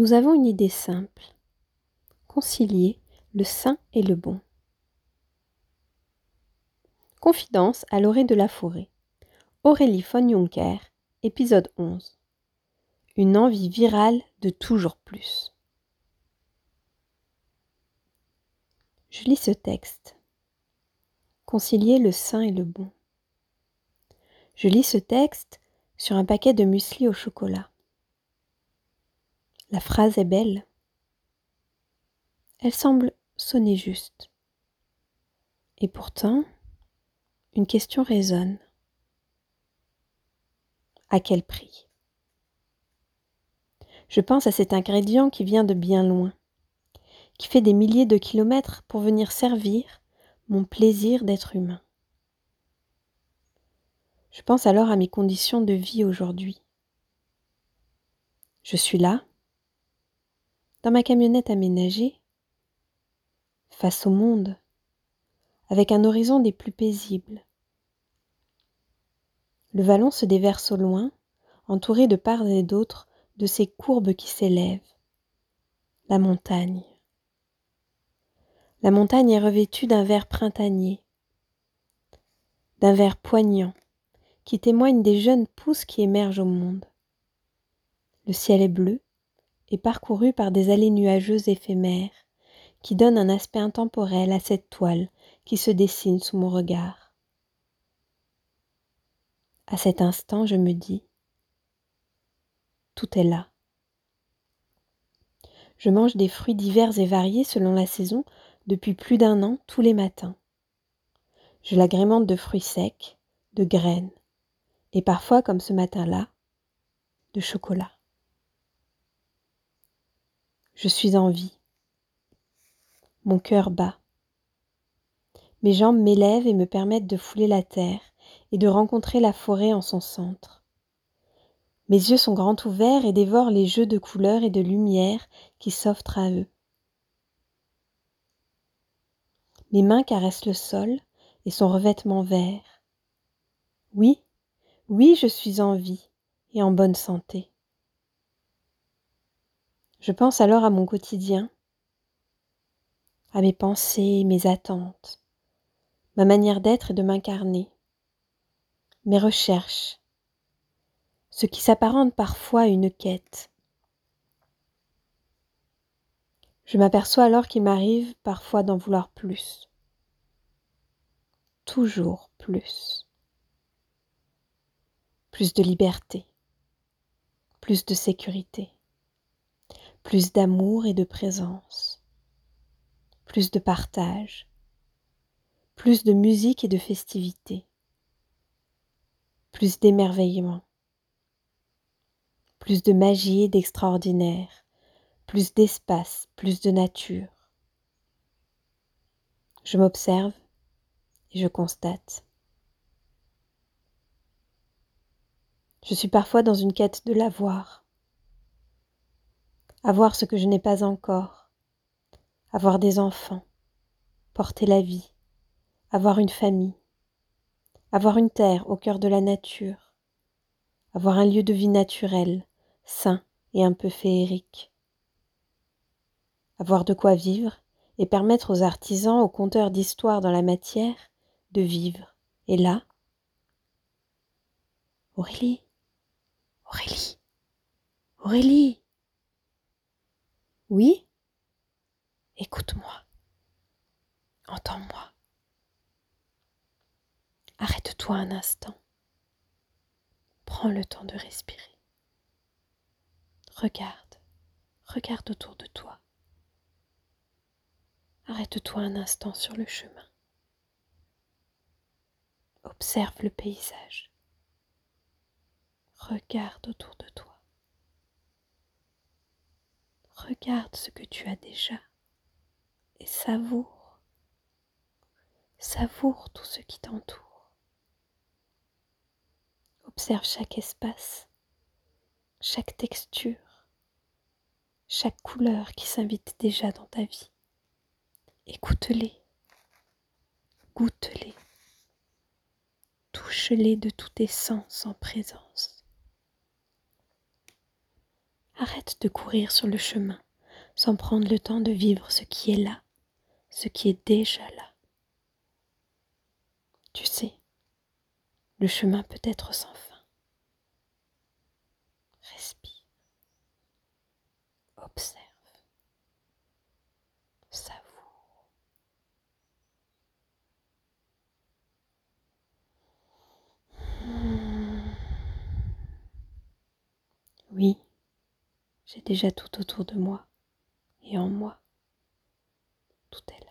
Nous avons une idée simple. Concilier le sain et le bon. Confidence à l'orée de la forêt. Aurélie von Juncker, épisode 11. Une envie virale de toujours plus. Je lis ce texte. Concilier le sain et le bon. Je lis ce texte sur un paquet de muesli au chocolat. La phrase est belle. Elle semble sonner juste. Et pourtant, une question résonne. À quel prix? Je pense à cet ingrédient qui vient de bien loin, qui fait des milliers de kilomètres pour venir servir mon plaisir d'être humain. Je pense alors à mes conditions de vie aujourd'hui. Je suis là, dans ma camionnette aménagée, face au monde, avec un horizon des plus paisibles. Le vallon se déverse au loin, entouré de part et d'autre de ces courbes qui s'élèvent. La montagne. La montagne est revêtue d'un vert printanier, d'un vert poignant, qui témoigne des jeunes pousses qui émergent au monde. Le ciel est bleu, est parcouru par des allées nuageuses éphémères qui donnent un aspect intemporel à cette toile qui se dessine sous mon regard. À cet instant, je me dis, tout est là. Je mange des fruits divers et variés selon la saison depuis plus d'un an tous les matins. Je l'agrémente de fruits secs, de graines, et parfois, comme ce matin-là, de chocolat. Je suis en vie. Mon cœur bat. Mes jambes m'élèvent et me permettent de fouler la terre et de rencontrer la forêt en son centre. Mes yeux sont grands ouverts et dévorent les jeux de couleurs et de lumière qui s'offrent à eux. Mes mains caressent le sol et son revêtement vert. Oui, oui, je suis en vie et en bonne santé. Je pense alors à mon quotidien, à mes pensées, mes attentes, ma manière d'être et de m'incarner, mes recherches, ce qui s'apparente parfois à une quête. Je m'aperçois alors qu'il m'arrive parfois d'en vouloir plus, toujours plus, plus de liberté, plus de sécurité plus d'amour et de présence, plus de partage, plus de musique et de festivité, plus d'émerveillement, plus de magie et d'extraordinaire, plus d'espace, plus de nature. Je m'observe et je constate. Je suis parfois dans une quête de l'avoir, avoir ce que je n'ai pas encore, avoir des enfants, porter la vie, avoir une famille, avoir une terre au cœur de la nature, avoir un lieu de vie naturel, sain et un peu féerique, avoir de quoi vivre et permettre aux artisans, aux conteurs d'histoire dans la matière, de vivre. Et là, Aurélie, Aurélie, Aurélie, oui Écoute-moi. Entends-moi. Arrête-toi un instant. Prends le temps de respirer. Regarde, regarde autour de toi. Arrête-toi un instant sur le chemin. Observe le paysage. Regarde autour de toi. Regarde ce que tu as déjà et savoure. Savoure tout ce qui t'entoure. Observe chaque espace, chaque texture, chaque couleur qui s'invite déjà dans ta vie. Écoute-les, goûte-les, touche-les de tous tes sens en présence. Arrête de courir sur le chemin sans prendre le temps de vivre ce qui est là, ce qui est déjà là. Tu sais, le chemin peut être sans fin. Respire. Observe. Savoure. Oui, j'ai déjà tout autour de moi et en moi. Tout est.